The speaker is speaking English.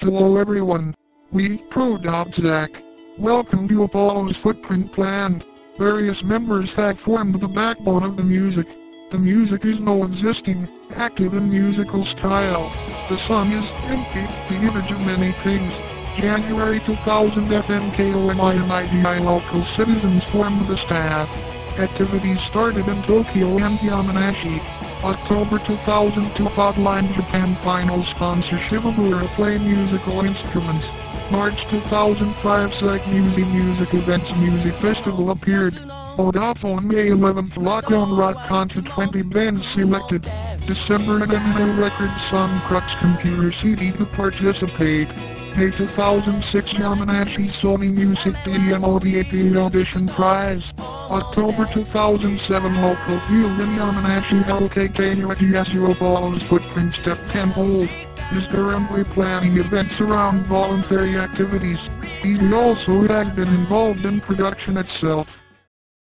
Hello everyone. We, Pro Zach. Welcome to Apollo's Footprint Plan. Various members have formed the backbone of the music. The music is no existing, active and musical style. The song is empty, the image of many things. January 2000 FMKOMI and IDI local citizens formed the staff. Activities started in Tokyo and Yamanashi. October 2002 Hotline Japan final sponsor Shibabura play musical instruments. March 2005 Psych Music Music Events Music Festival appeared. Vodafone May 11th Lockdown Rock Concert 20 bands selected. December Nintendo Records Song Crux Computer CD to participate. May 2006 Yamanashi Sony Music DMO Audition Prize. October 2007 Local Field in Yamanashi LKK Yasuo Balls Footprint Step 10 Hold is currently planning events around voluntary activities. He also has been involved in production itself.